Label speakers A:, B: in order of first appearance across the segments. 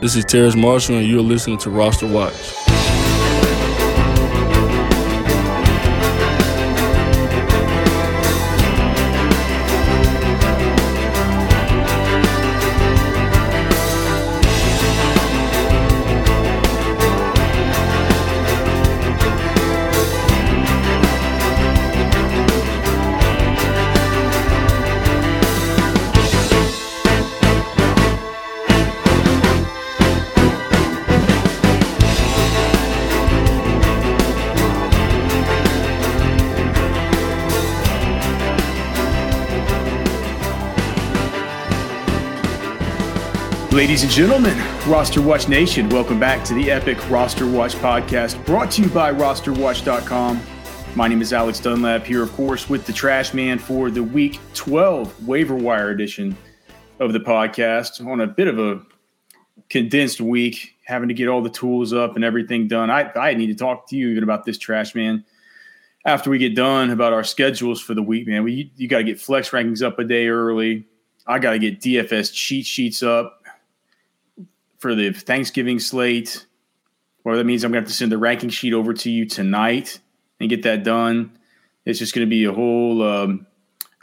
A: This is Terrence Marshall, and you're listening to Roster Watch.
B: And gentlemen, Roster Watch Nation, welcome back to the epic Roster Watch podcast brought to you by rosterwatch.com. My name is Alex Dunlap here, of course, with the Trash Man for the week 12 waiver wire edition of the podcast on a bit of a condensed week, having to get all the tools up and everything done. I, I need to talk to you even about this Trash Man after we get done about our schedules for the week, man. We, you got to get flex rankings up a day early. I got to get DFS cheat sheets up for the Thanksgiving slate, or that means I'm going to have to send the ranking sheet over to you tonight and get that done. It's just going to be a whole um,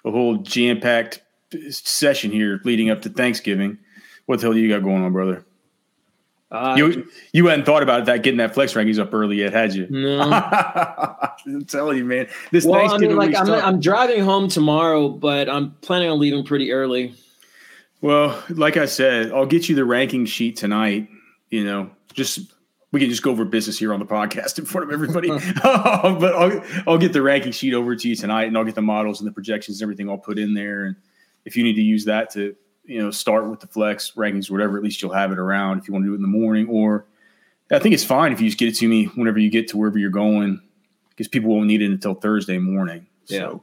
B: a whole jam packed session here leading up to Thanksgiving. What the hell do you got going on, brother? Uh, you you hadn't thought about that getting that flex rankings up early yet, had you?
C: No.
B: I'm telling you, man. This
C: well,
B: Thanksgiving
C: I mean, like I'm, I'm driving home tomorrow, but I'm planning on leaving pretty early.
B: Well, like I said, I'll get you the ranking sheet tonight. You know, just we can just go over business here on the podcast in front of everybody. Um, but I'll I'll get the ranking sheet over to you tonight, and I'll get the models and the projections and everything I'll put in there. And if you need to use that to you know start with the flex rankings or whatever, at least you'll have it around if you want to do it in the morning. Or I think it's fine if you just get it to me whenever you get to wherever you're going, because people won't need it until Thursday morning.
C: Yeah.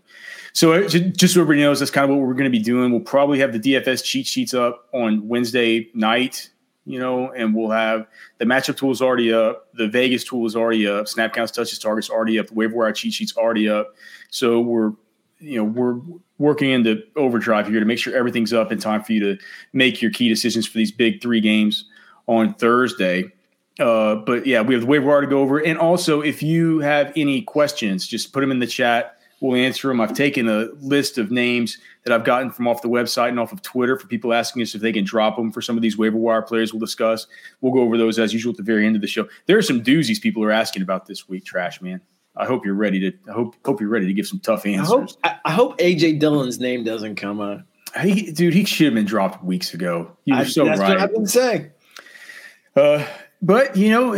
B: So uh, just so everybody knows, that's kind of what we're going to be doing. We'll probably have the DFS cheat sheets up on Wednesday night, you know, and we'll have the matchup tool is already up, the Vegas tool is already up, snap counts, touches, targets already up, the waiver wire cheat sheets already up. So we're you know we're working into overdrive here to make sure everything's up in time for you to make your key decisions for these big three games on Thursday. Uh, but yeah, we have the waiver wire to go over, and also if you have any questions, just put them in the chat We'll answer them. I've taken a list of names that I've gotten from off the website and off of Twitter for people asking us if they can drop them for some of these waiver wire players we'll discuss. We'll go over those as usual at the very end of the show. There are some doozies people are asking about this week, Trash Man. I hope you're ready to. I hope hope you're ready to give some tough answers.
C: I hope, I, hope AJ Dillon's name doesn't come up.
B: He, dude, he should have been dropped weeks ago. You were I, so
C: that's
B: right.
C: What I've been saying.
B: Uh, but you know,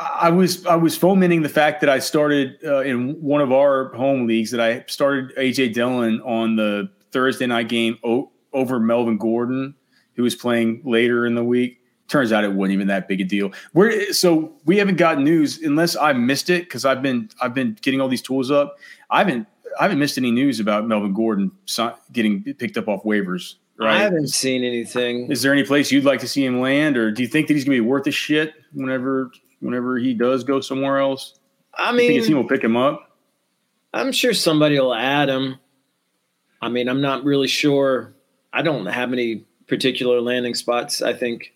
B: I was I was fomenting the fact that I started uh, in one of our home leagues that I started AJ Dillon on the Thursday night game o- over Melvin Gordon, who was playing later in the week. Turns out it wasn't even that big a deal. We're so we haven't got news unless I missed it because I've been I've been getting all these tools up. I haven't I haven't missed any news about Melvin Gordon getting picked up off waivers. Right? I
C: haven't seen anything.
B: Is there any place you'd like to see him land, or do you think that he's going to be worth a shit whenever whenever he does go somewhere else?
C: I mean,
B: think a team will pick him up.
C: I'm sure somebody will add him. I mean, I'm not really sure. I don't have any particular landing spots. I think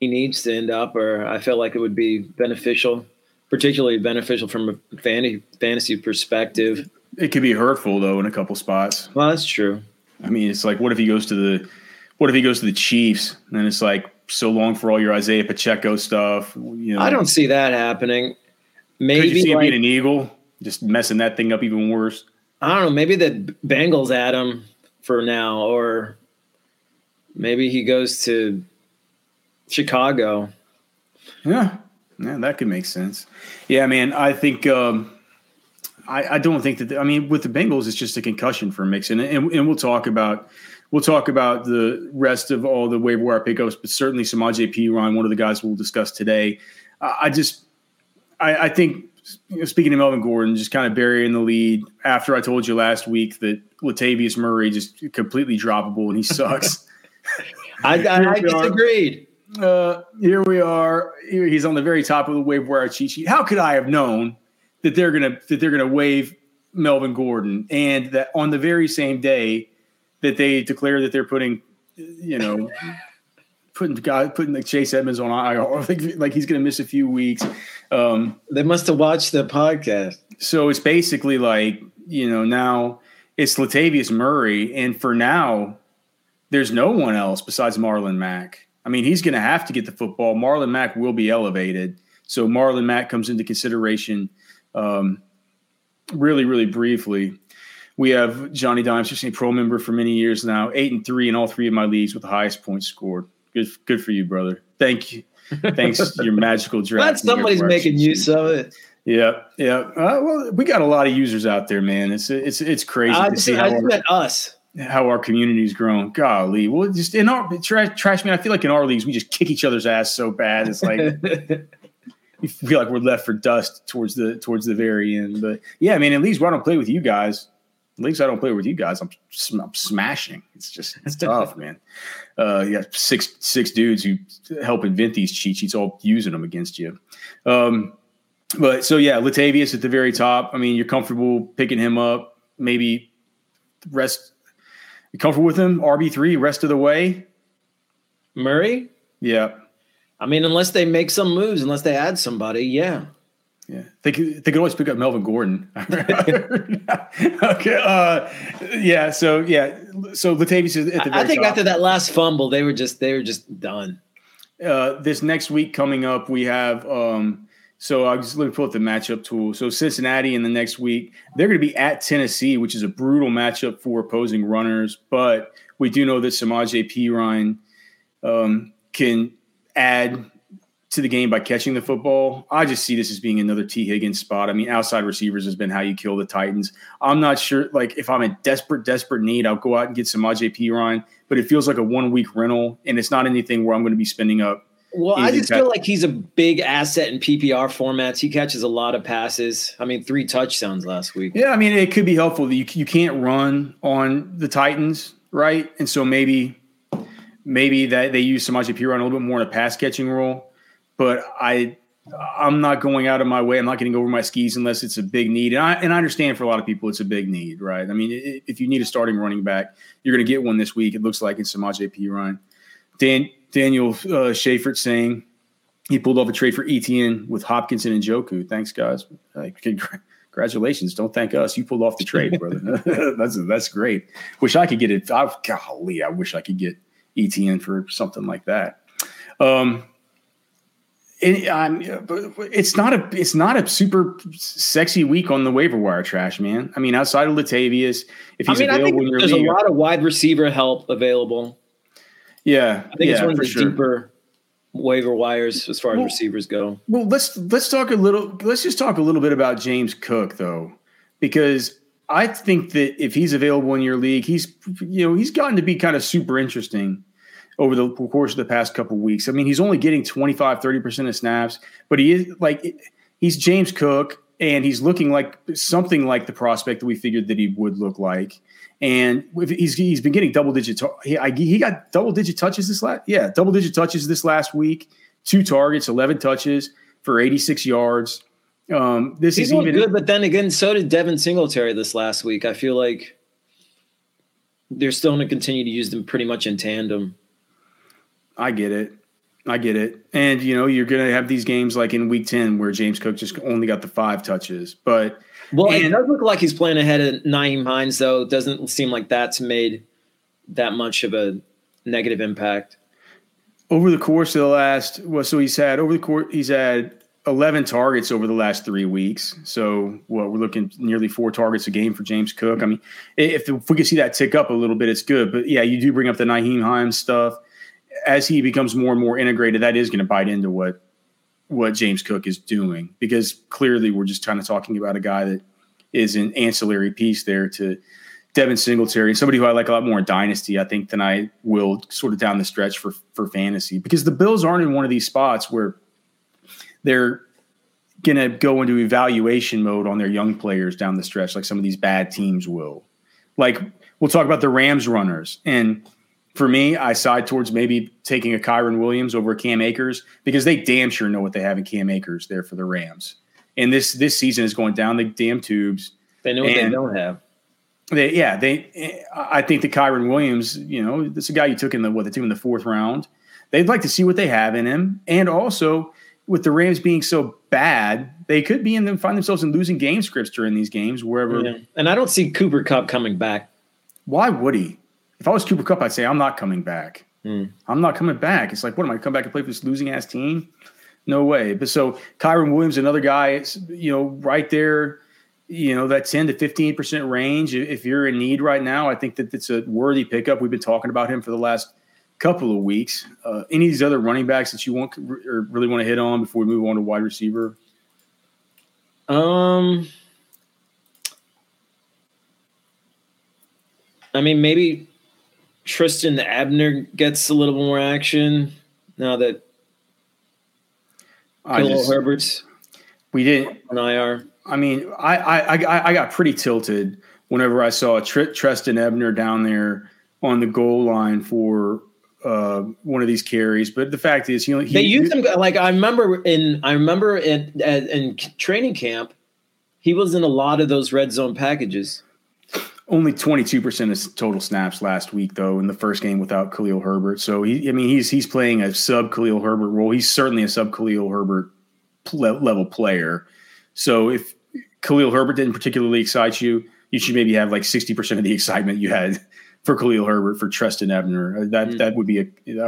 C: he needs to end up, or I feel like it would be beneficial, particularly beneficial from a fantasy fantasy perspective.
B: It could be hurtful though in a couple spots.
C: Well, that's true.
B: I mean, it's like, what if he goes to the, what if he goes to the Chiefs? And it's like, so long for all your Isaiah Pacheco stuff. You know,
C: I don't see that happening. Maybe
B: could you see
C: like,
B: him being an Eagle, just messing that thing up even worse.
C: I don't know. Maybe the Bengals add him for now, or maybe he goes to Chicago.
B: Yeah, yeah, that could make sense. Yeah, man, I think. Um, I, I don't think that. I mean, with the Bengals, it's just a concussion for Mixon, and, and we'll talk about we'll talk about the rest of all the waiver wire pickups, but certainly Samaje Perine, one of the guys we'll discuss today. I just, I, I think, you know, speaking of Melvin Gordon, just kind of burying the lead after I told you last week that Latavius Murray just completely droppable and he sucks.
C: I, I, I disagreed.
B: Uh, here we are. He's on the very top of the waiver wire cheat sheet. How could I have known that they're gonna that they're gonna waive Melvin Gordon, and that on the very same day that they declare that they're putting, you know, putting guy putting like Chase Edmonds on IR, like, like he's going to miss a few weeks. Um,
C: they must have watched the podcast.
B: So it's basically like you know now it's Latavius Murray, and for now, there's no one else besides Marlon Mack. I mean, he's going to have to get the football. Marlon Mack will be elevated, so Marlon Mack comes into consideration. Um, really, really briefly, we have Johnny Dimes, just a pro member for many years now, eight and three in all three of my leagues with the highest points scored. Good, good for you, brother. Thank you. Thanks to your magical draft.
C: Glad somebody's making use of it.
B: Yeah, yeah. Uh, well, we got a lot of users out there, man. It's it's it's crazy I to
C: just,
B: see
C: how I our, us
B: how our community's grown. Golly, well, just in our trash, trash man. I feel like in our leagues we just kick each other's ass so bad. It's like feel like we're left for dust towards the towards the very end. But yeah, I mean, at least I don't play with you guys. At least I don't play with you guys. I'm, I'm smashing. It's just it's tough, man. Uh, you got six six dudes who help invent these cheat sheets, all using them against you. Um, but so yeah, Latavius at the very top. I mean, you're comfortable picking him up. Maybe rest. You comfortable with him? RB three, rest of the way.
C: Murray.
B: Yeah.
C: I mean, unless they make some moves, unless they add somebody, yeah.
B: Yeah, they could, they could always pick up Melvin Gordon. okay, uh, yeah. So yeah, so Latavius is at the.
C: I think
B: top.
C: after that last fumble, they were just they were just done.
B: Uh, this next week coming up, we have um, so I just let me pull up the matchup tool. So Cincinnati in the next week, they're going to be at Tennessee, which is a brutal matchup for opposing runners. But we do know that Samaje Perine um, can add to the game by catching the football. I just see this as being another Tee Higgins spot. I mean, outside receivers has been how you kill the Titans. I'm not sure. Like, if I'm in desperate, desperate need, I'll go out and get some Samaje Perine. But it feels like a one week rental, and it's not anything where I'm going to be spending up
C: well, I just feel like he's a big asset in PPR formats. He catches a lot of passes. I mean, three touchdowns last week.
B: Yeah, I mean, it could be helpful that you, you can't run on the Titans, right? And so maybe maybe that they use Samaje Perine a little bit more in a pass catching role. But I I'm not going out of my way. I'm not getting over my skis unless it's a big need. And I, and I understand for a lot of people it's a big need, right? I mean, if you need a starting running back, you're going to get one this week. It looks like it's Samaje Perine. Dan Daniel uh, Schaefer saying he pulled off a trade for ETN with Hopkinson and Njoku. Thanks, guys. Like, congratulations. Don't thank us. You pulled off the trade, brother. that's that's great. Wish I could get it. I, golly, I wish I could get ETN for something like that. Um, it, it's not a it's not a super sexy week on the waiver wire trash, man. I mean, outside of Latavius, if he's I mean, available, I
C: there's a lot of wide receiver help available.
B: Yeah,
C: I think
B: yeah,
C: it's one of the sure. deeper waiver wires as far as well, receivers go.
B: Well, let's let's talk a little. Let's just talk a little bit about James Cook though, because I think that if he's available in your league, he's you know he's gotten to be kind of super interesting over the course of the past couple weeks. I mean, he's only getting 25, 30% of snaps, but he is like he's James Cook and he's looking like something like the prospect that we figured that he would look like and he's he's been getting double digit. He, he got double digit touches this last yeah double digit touches this last week. Two targets, eleven touches for eighty six yards. Um, this
C: he's
B: is even
C: good, but then again, so did Devin Singletary this last week. I feel like they're still going to continue to use them pretty much in tandem.
B: I get it. I get it. And you know, you're going to have these games like in week 10 where James Cook just only got the 5 touches. But
C: well, and, it does look like he's playing ahead of Nyheim Hines, though. It doesn't seem like that's made that much of a negative impact.
B: Over the course of the last, well, so he's had over the course, he's had 11 targets over the last three weeks. So, what we're looking nearly four targets a game for James Cook. I mean, if, if we could see that tick up a little bit, it's good. But yeah, you do bring up the Nyheim Hines stuff. As he becomes more and more integrated, that is going to bite into what what James Cook is doing because clearly we're just kind of talking about a guy that is an ancillary piece there to Devin Singletary, somebody who I like a lot more in dynasty, I think, than I will sort of down the stretch for for fantasy because the Bills aren't in one of these spots where they're going to go into evaluation mode on their young players down the stretch like some of these bad teams will. Like we'll talk about the Rams runners and for me, I side towards maybe taking a Kyren Williams over Cam Akers because they damn sure know what they have in Cam Akers there for the Rams. And this this season is going down the damn tubes.
C: They know what they don't have.
B: They, yeah, they. I think the Kyren Williams, you know, this is a guy you took in the what they took in the fourth round. they'd like to see what they have in him. And also, with the Rams being so bad, they could be in them find themselves in losing game scripts during these games, wherever. Yeah.
C: And I don't see Cooper Kupp coming back.
B: Why would he? If I was Cooper Kupp, I'd say I'm not coming back. Mm. I'm not coming back. It's like, what am I come back and play for this losing ass team? No way. But so Kyren Williams, another guy, you know, right there, you know, that 10 to 15% range. If you're in need right now, I think that it's a worthy pickup. We've been talking about him for the last couple of weeks. Uh, any of these other running backs that you want or really want to hit on before we move on to wide receiver?
C: Um, I mean, maybe Trestan Ebner gets a little more action now that Khalil Herbert's
B: we didn't
C: on IR.
B: I mean, I I I got pretty tilted whenever I saw Tr- Trestan Ebner down there on the goal line for uh, one of these carries. But the fact is, you know, he,
C: they used him like I remember in I remember in, in training camp, he was in a lot of those red zone packages.
B: Only 22% of total snaps last week, though, in the first game without Khalil Herbert. So he, I mean, he's he's playing a sub Khalil Herbert role. He's certainly a sub Khalil Herbert level player. So if Khalil Herbert didn't particularly excite you, you should maybe have like 60% of the excitement you had for Khalil Herbert for Trestan Ebner. Uh, that mm. that would be a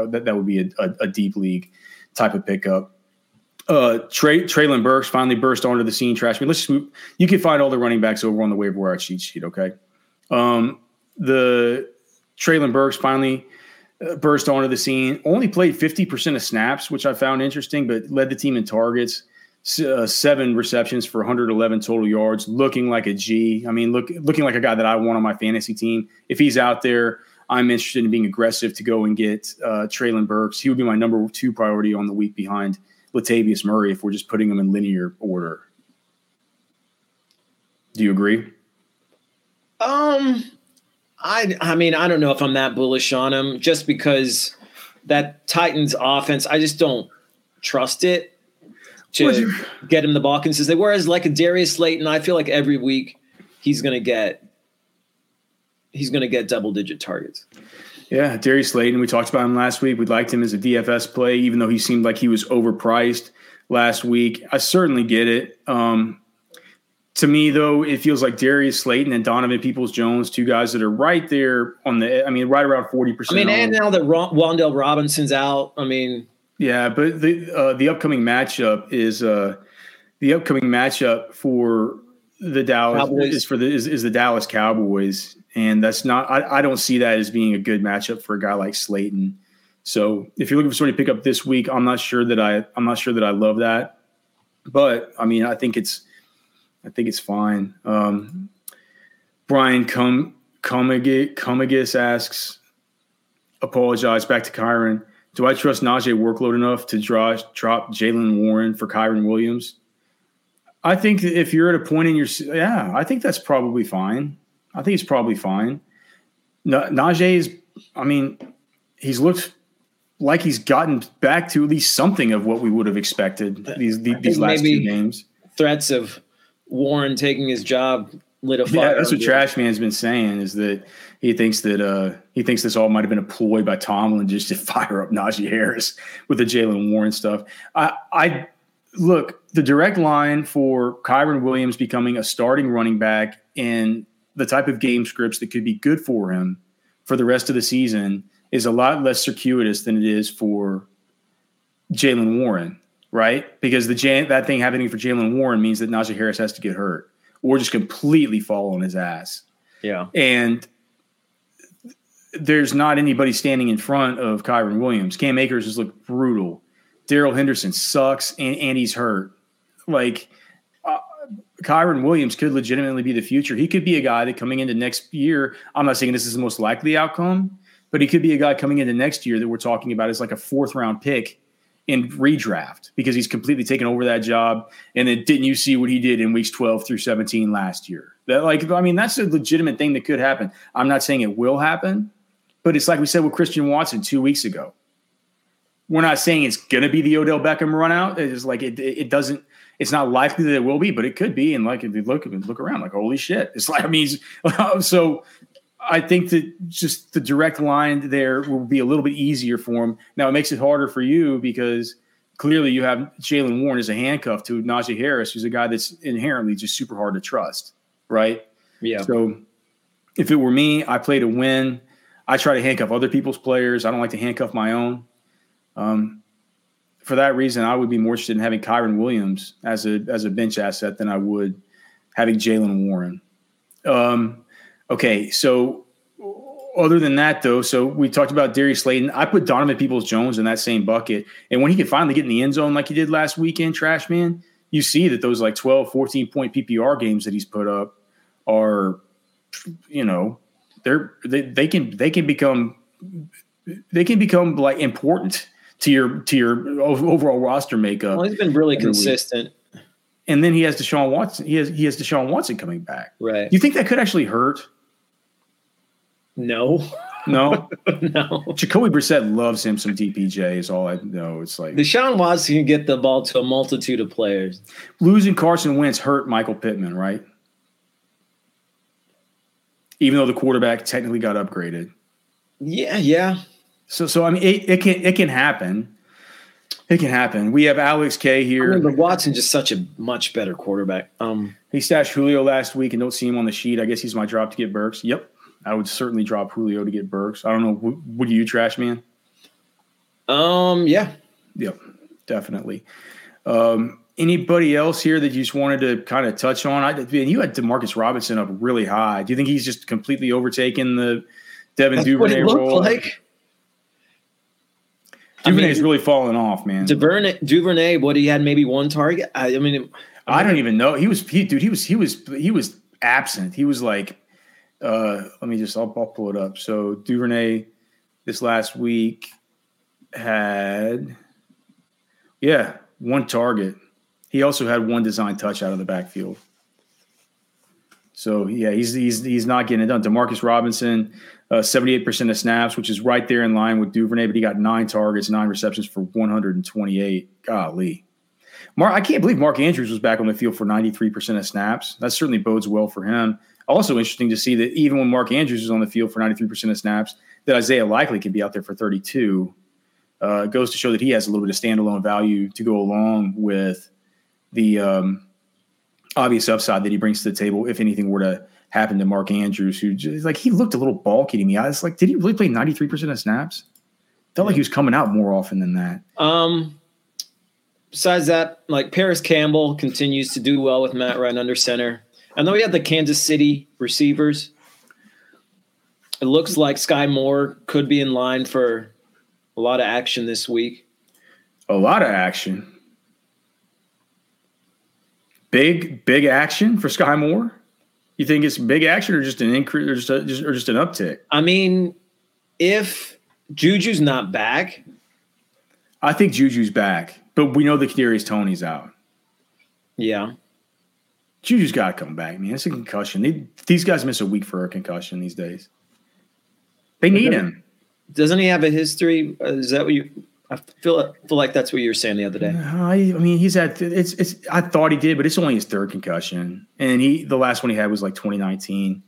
B: that, that would be a, a, a deep league type of pickup. Uh, Trey Treylon Burks finally burst onto the scene. Trash me. Let's just move. You can find all the running backs over on the waiver wire cheat sheet. Okay. Um, the Treylon Burks finally uh, burst onto the scene. Only played 50% of snaps, which I found interesting, but led the team in targets. Uh, seven receptions for 111 total yards, looking like a G. I mean, look, looking like a guy that I want on my fantasy team. If he's out there, I'm interested in being aggressive to go and get uh, Treylon Burks. He would be my number two priority on the week behind Latavius Murray if we're just putting them in linear order. Do you agree?
C: Um, I I mean I don't know if I'm that bullish on him just because that Titans offense I just don't trust it to get him the ball consistently. Whereas like a Darius Slayton, I feel like every week he's gonna get he's gonna get double digit targets.
B: Yeah, Darius Slayton. We talked about him last week. We liked him as a DFS play, even though he seemed like he was overpriced last week. I certainly get it. Um, to me, though, it feels like Darius Slayton and Donovan Peoples Jones, two guys that are right there on the, I mean, right around 40%.
C: I mean, and now that Ron, Wan'Dale Robinson's out, I mean.
B: Yeah, but the uh, the upcoming matchup is uh, the upcoming matchup for the Dallas Cowboys. is for the is, is the Dallas Cowboys, and that's not I, I don't see that as being a good matchup for a guy like Slayton. So if you're looking for somebody to pick up this week, I'm not sure that I I'm not sure that I love that, but I mean I think it's I think it's fine. Um, Brian Com- Comagis asks, apologize back to Kyren. Do I trust Najee workload enough to draw, drop Jaylen Warren for Kyren Williams? I think if you're at a point in your, yeah, I think that's probably fine. I think it's probably fine. Najee is, I mean, he's looked like he's gotten back to at least something of what we would have expected these these, these last two games.
C: Threats of Warren taking his job lit a fire.
B: Yeah, that's what Trash Man's been saying is that he thinks that uh, he thinks this all might have been a ploy by Tomlin just to fire up Najee Harris with the Jaylen Warren stuff. I, I look the direct line for Kyren Williams becoming a starting running back in the type of game scripts that could be good for him for the rest of the season is a lot less circuitous than it is for Jalen Warren right? Because the that thing happening for Jaylen Warren means that Najee Harris has to get hurt or just completely fall on his ass.
C: Yeah.
B: And there's not anybody standing in front of Kyren Williams. Cam Akers has looked brutal. Daryl Henderson sucks and, and he's hurt. Like uh, Kyren Williams could legitimately be the future. He could be a guy that coming into next year, I'm not saying this is the most likely outcome, but he could be a guy coming into next year that we're talking about as like a fourth round pick in redraft because he's completely taken over that job. And then didn't you see what he did in weeks 12 through 17 last year? That like, I mean, that's a legitimate thing that could happen. I'm not saying it will happen, but it's like we said with Christian Watson two weeks ago. We're not saying it's going to be the Odell Beckham run out. It's like it, it doesn't. It's not likely that it will be, but it could be. And like if you look, look around, like holy shit, it's like I mean, so I think that just the direct line there will be a little bit easier for him. Now it makes it harder for you because clearly you have Jaylen Warren as a handcuff to Najee Harris, who's a guy that's inherently just super hard to trust, right?
C: Yeah.
B: So if it were me, I play to win. I try to handcuff other people's players. I don't like to handcuff my own. Um, for that reason, I would be more interested in having Kyren Williams as a as a bench asset than I would having Jaylen Warren. Um, okay, so other than that, though, so we talked about Darius Slayton. I put Donovan Peoples Jones in that same bucket. And when he can finally get in the end zone like he did last weekend, Trash Man, you see that those like 12, 14 point PPR games that he's put up are, you know, they're they, they can they can become they can become like important to your to your overall roster makeup.
C: Well, he's been really consistent.
B: Week. And then he has Deshaun Watson. He has he has Deshaun Watson coming back.
C: Right.
B: You think that could actually hurt?
C: No.
B: No,
C: no.
B: Jacoby Brissett loves him some DPJ. Is all I know. It's like
C: Deshaun Watson can get the ball to a multitude of players.
B: Losing Carson Wentz hurt Michael Pittman, right? Even though the quarterback technically got upgraded.
C: Yeah, yeah.
B: So, so I mean, it, it can it can happen. It can happen. We have Alex K here.
C: I mean, but Watson just such a much better quarterback. Um,
B: he stashed Julio last week and don't see him on the sheet. I guess he's my drop to get Burks. Yep. I would certainly drop Julio to get Burks. I don't know. Would you, trash man?
C: Um, yeah.
B: Yep, definitely. Um, anybody else here that you just wanted to kind of touch on? I mean, you had Demarcus Robinson up really high. Do you think he's just completely overtaken the Devin
C: That's
B: Duvernay
C: what it
B: role?
C: Like.
B: Duvernay's I mean, really fallen off, man.
C: Duvernay, Duvernay, what he had maybe one target. I, I mean,
B: I don't even know. He was, he, dude. He was, he was, he was absent. He was like uh, let me just I'll, I'll, pull it up. So Duvernay this last week had yeah one target. He also had one design touch out of the backfield. So yeah, he's he's he's not getting it done. Demarcus Robinson, seventy eight percent of snaps, which is right there in line with Duvernay, but he got nine targets, nine receptions for one hundred and twenty eight. Golly. Mark, I can't believe Mark Andrews was back on the field for 93% of snaps. That certainly bodes well for him. Also interesting to see that even when Mark Andrews is on the field for 93% of snaps, that Isaiah Likely can be out there for 32. Uh, it goes to show that he has a little bit of standalone value to go along with the um, obvious upside that he brings to the table if anything were to happen to Mark Andrews, who just, like he looked a little bulky to me. I was like, did he really play 93% of snaps? Felt like he was coming out more often than that.
C: Um, besides that, like Parris Campbell continues to do well with Matt Ryan under center. I know we have the Kansas City receivers. It looks like Sky Moore could be in line for a lot of action this week.
B: A lot of action. Big, big action for Sky Moore. You think it's big action or just an increase or just, a, just or just an uptick?
C: I mean, if Juju's not back,
B: I think Juju's back, but we know the Kadarius Toney's out.
C: Yeah,
B: Juju's got to come back, man. It's a concussion. They, these guys miss a week for a concussion these days. They need him.
C: Doesn't he have a history? Uh, is that what you? I feel feel like that's what you were saying the other day.
B: I, I mean, he's had it's it's. I thought he did, but it's only his third concussion, and he the last one he had was like 2019.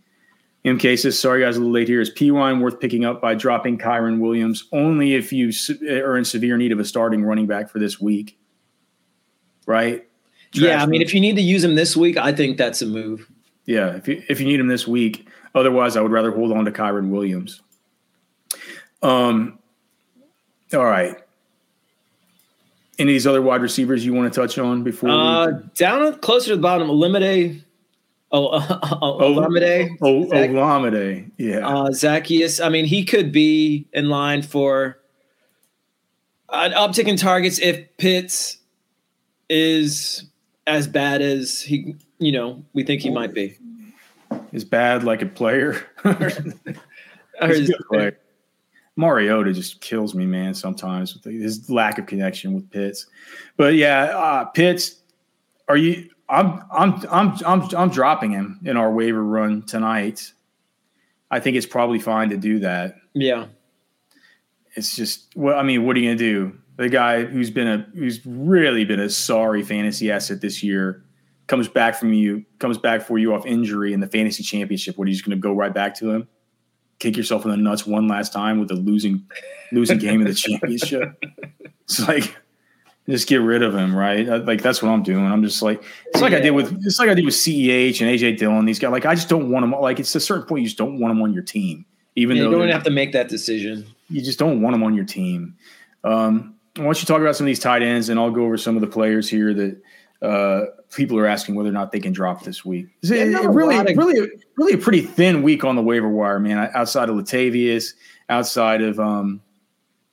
B: In cases, sorry guys, a little late here. Is Perine worth picking up by dropping Kyren Williams only if you are in severe need of a starting running back for this week? Right?
C: Yeah, I mean, if you need to use him this week, I think that's a move.
B: Yeah, if you, if you need him this week. Otherwise, I would rather hold on to Kyren Williams. Um, all right. Any of these other wide receivers you want to touch on before?
C: Uh, we... Down closer to the bottom, Olamide. Oh, uh, Olamide.
B: Oh, Olamide. Yeah.
C: Uh, Zaccheaus. I mean, he could be in line for an uptick in targets if Pitts is as bad as he, you know, we think he might be.
B: Is bad like a player? He's a good player. Mariota just kills me, man. Sometimes with his lack of connection with Pitts, but yeah, uh, Pitts. Are you? I'm I'm I'm I'm I'm dropping him in our waiver run tonight. I think it's probably fine to do that.
C: Yeah.
B: It's just well, I mean, what are you gonna do? The guy who's been a who's really been a sorry fantasy asset this year comes back from you, comes back for you off injury in the fantasy championship. What are you just gonna go right back to him? kick yourself in the nuts one last time with a losing losing game of the championship. It's like just get rid of him, right? Like that's what I'm doing. I'm just like it's like yeah. I did with it's like I did with CEH and AJ Dillon. These guys, like I just don't want them. Like it's a certain point you just don't want them on your team, even yeah, though
C: you don't have to make that decision.
B: You just don't want them on your team. Um, why don't you talk about some of these tight ends, and I'll go over some of the players here that uh, people are asking whether or not they can drop this week. Yeah, it, really, of- really, really a pretty thin week on the waiver wire, man. Outside of Latavius, outside of um,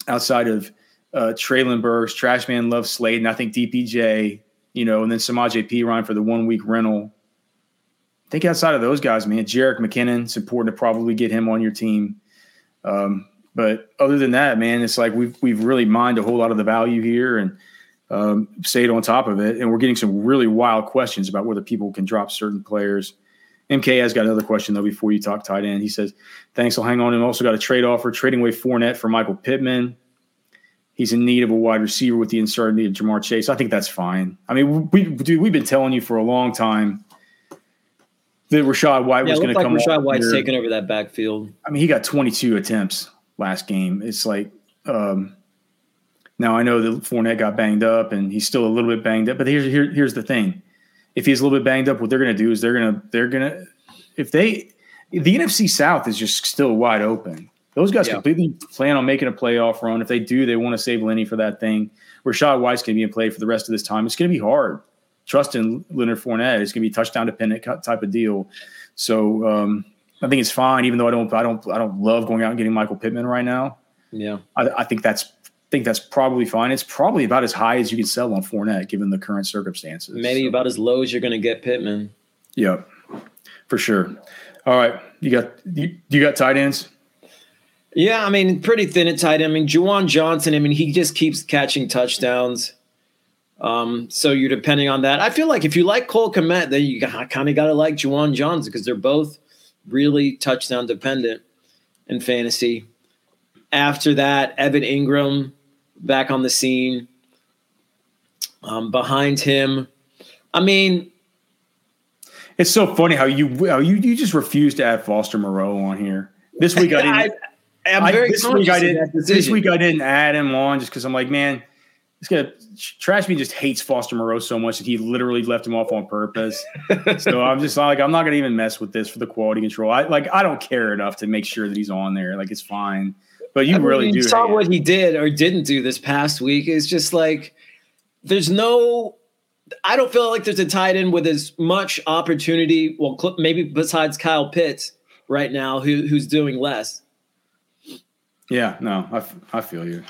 B: outside of uh, Treylon Burks, Trashman Love Slade, and I think DPJ, you know, and then Samaj P. Ryan for the one week rental. I think outside of those guys, man, Jerick McKinnon, it's important to probably get him on your team. Um, but other than that, man, it's like we've we've really mined a whole lot of the value here and um, stayed on top of it. And we're getting some really wild questions about whether people can drop certain players. MK has got another question though before you talk tight end. He says, "Thanks, I'll hang on." And also got a trade offer, trading away Fournette for Michael Pittman he's in need of a wide receiver with the uncertainty of Ja'Marr Chase. I think that's fine. I mean, we dude, we've been telling you for a long time that Rachaad White yeah, was going to
C: like
B: come.
C: Rachaad White's here. taking over that backfield.
B: I mean, he got 22 attempts last game. It's like um, now I know that Fournette got banged up and he's still a little bit banged up. But here's here, here's the thing: if he's a little bit banged up, what they're going to do is they're going to they're going to if they the NFC South is just still wide open. Those guys yeah. completely plan on making a playoff run. If they do, they want to save Lenny for that thing. Rachaad White's going to be in play for the rest of this time. It's going to be hard. Trusting Leonard Fournette, it's going to be touchdown dependent type of deal. So um, I think it's fine, even though I don't, I don't, I don't love going out and getting Michael Pittman right now.
C: Yeah,
B: I, I think that's, think that's probably fine. It's probably about as high as you can sell on Fournette given the current circumstances.
C: Maybe so. about as low as you're going to get Pittman.
B: Yep, for sure. All right, you got you, you got tight ends.
C: Yeah, I mean, pretty thin at tight end. I mean, Juwan Johnson, I mean, he just keeps catching touchdowns. Um, so you're depending on that. I feel like if you like Cole Kmet, then you kind of got to like Juwan Johnson because they're both really touchdown dependent in fantasy. After that, Evan Engram back on the scene. Um, behind him, I mean,
B: it's so funny how you how you you just refuse to add Foster Moreau on here. This week I didn't.
C: I'm I,
B: this week I didn't. This week I didn't add him on just because I'm like, man, this guy Trash Me just hates Foster Moreau so much that he literally left him off on purpose. so I'm just like, I'm not gonna even mess with this for the quality control. I like, I don't care enough to make sure that he's on there. Like, it's fine. But you I really mean, do.
C: saw what he did or didn't do this past week. Is just like, there's no. I don't feel like there's a tight end with as much opportunity. Well, maybe besides Kyle Pitts right now, who, who's doing less.
B: Yeah, no, I, I feel you.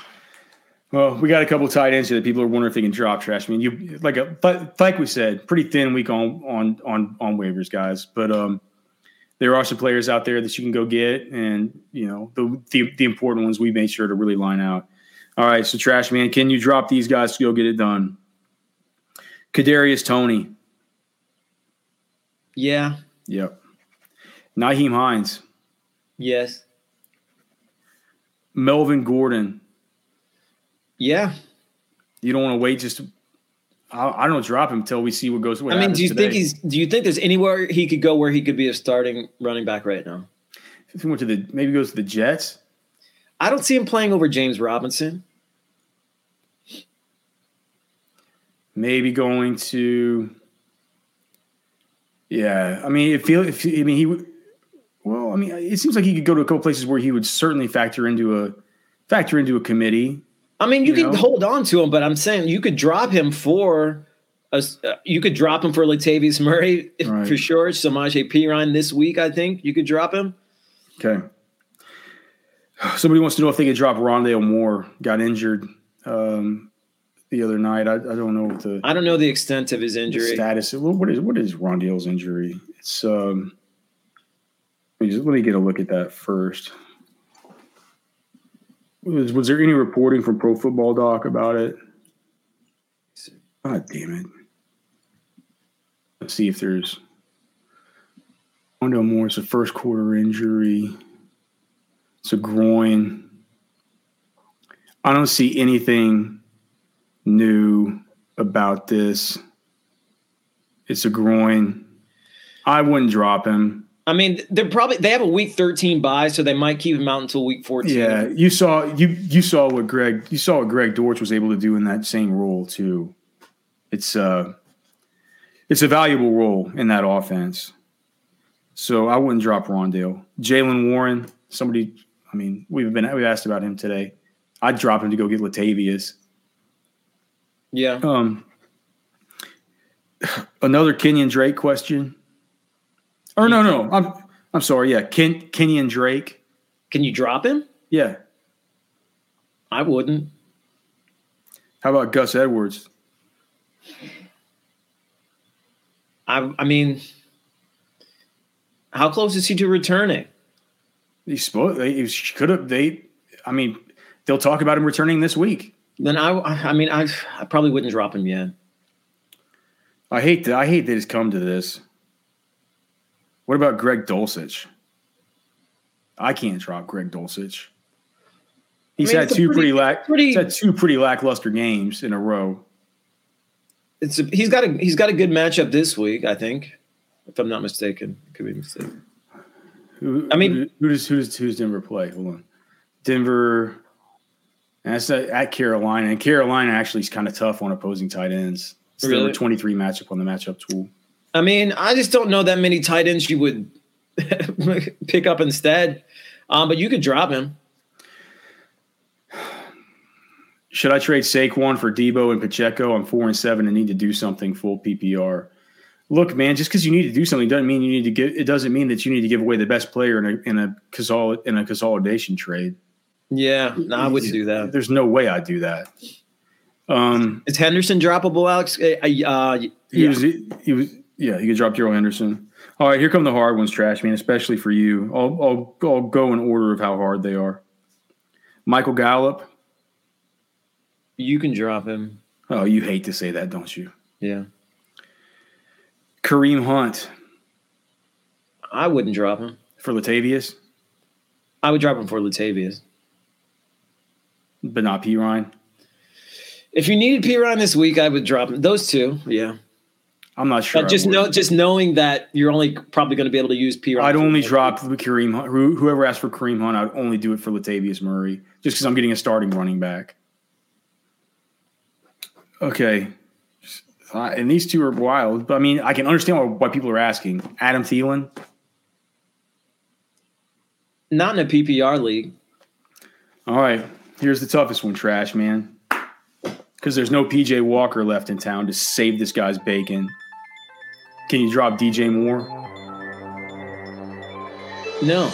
B: Well, we got a couple tight ends here that people are wondering if they can drop trash. I mean, you like a like we said, pretty thin week on on on on waivers, guys. But um, there are some players out there that you can go get, and you know the the, the important ones we made sure to really line out. All right, so trash man, can you drop these guys to go get it done? Kadarius Toney.
C: Yeah.
B: Yep. Nyheim Hines.
C: Yes.
B: Melvin Gordon.
C: Yeah.
B: You don't want to wait just. I, I don't drop him until we see what goes. What
C: I mean, do you today. think he's? Do you think there's anywhere he could go where he could be a starting running back right now?
B: If he went to the maybe goes to the Jets.
C: I don't see him playing over James Robinson.
B: Maybe going to. Yeah, I mean, if feel. If, I mean, he well, I mean, it seems like he could go to a couple places where he would certainly factor into a factor into a committee.
C: I mean, you, you can know? hold on to him, but I'm saying you could drop him for a, uh, you could drop him for Latavius Murray right. for sure. Samaje Perine this week, I think you could drop him.
B: Okay. Somebody wants to know if they could drop Rondale Moore. Got injured um, the other night. I, I, don't know what the.
C: I don't know the extent of his injury.
B: Status. What is what is Rondale's injury? It's um, let me, just, let me get a look at that first. Was, was there any reporting from Pro Football Doc about it? God damn it. Let's see if there's. More. It's a first quarter injury. It's a groin. I don't see anything new about this. It's a groin. I wouldn't drop him.
C: I mean, they're probably they have a week 13 bye, so they might keep him out until week 14.
B: Yeah, you saw you you saw what Greg you saw what Greg Dortch was able to do in that same role too. It's uh it's a valuable role in that offense. So I wouldn't drop Rondale. Jaylen Warren, somebody. I mean, we've been we asked about him today. I'd drop him to go get Latavius.
C: Yeah.
B: Um, another Kenyon Drake question. Or no, no, I'm I'm sorry. Yeah, Ken, Kenyon Drake.
C: Can you drop him?
B: Yeah.
C: I wouldn't.
B: How about Gus Edwards?
C: I I mean, how close is he to returning?
B: He's supposed. They could have. They. I mean, they'll talk about him returning this week.
C: Then I I mean I I probably wouldn't drop him yet.
B: I hate that. I hate that it's come to this. What about Greg Dulcich? I can't drop Greg Dulcich. He's
C: I mean,
B: had two
C: pretty-
B: pretty, lack.
C: pretty-
B: He's had two pretty lackluster games in a row.
C: It's a, he's got a he's got a good matchup this week, I think, if I'm not mistaken. Could be mistaken.
B: Who,
C: I mean-
B: who, does who does who's Denver play? Hold on, Denver. And that's at, at Carolina, and Carolina actually is kind of tough on opposing tight ends. It's
C: Really?
B: number twenty three matchup on the matchup tool.
C: I mean, I just don't know that many tight ends you would pick up instead. Um, but you could drop him.
B: Should I trade Saquon for Deebo and Pacheco? I'm four and seven and need to do something full PPR. Look, man, just because you need to do something doesn't mean you need to get. It doesn't mean that you need to give away the best player in a in a consol in a consolidation trade.
C: Yeah, no, I wouldn't do that.
B: There's no way I'd do that. Um,
C: Is Henderson droppable, Alex? Uh, uh,
B: he was he was yeah. You could drop Daryl Henderson. All right, here come the hard ones, trash man, especially for you. I'll I'll, I'll go in order of how hard they are. Michael Gallup.
C: you can drop him.
B: Oh, you hate to say that, don't you?
C: Yeah,
B: Kareem Hunt
C: I wouldn't drop him.
B: for Latavius,
C: I would drop him for Latavius.
B: but not Perine.
C: If you needed Perine this week, I would drop him. Those two, yeah.
B: I'm not sure.
C: But just know, just knowing that you're only probably going to be able to use P.
B: I'd only drop the Kareem Hunt. Whoever asked for Kareem Hunt, I'd only do it for Latavius Murray, just because I'm getting a starting running back. Okay. Uh, and these two are wild, but I mean, I can understand why, why people are asking. Adam Thielen,
C: not in a PPR league.
B: all right. Here's the toughest one, trash man, because there's no PJ Walker left in town to save this guy's bacon. Can you drop DJ Moore?
C: No,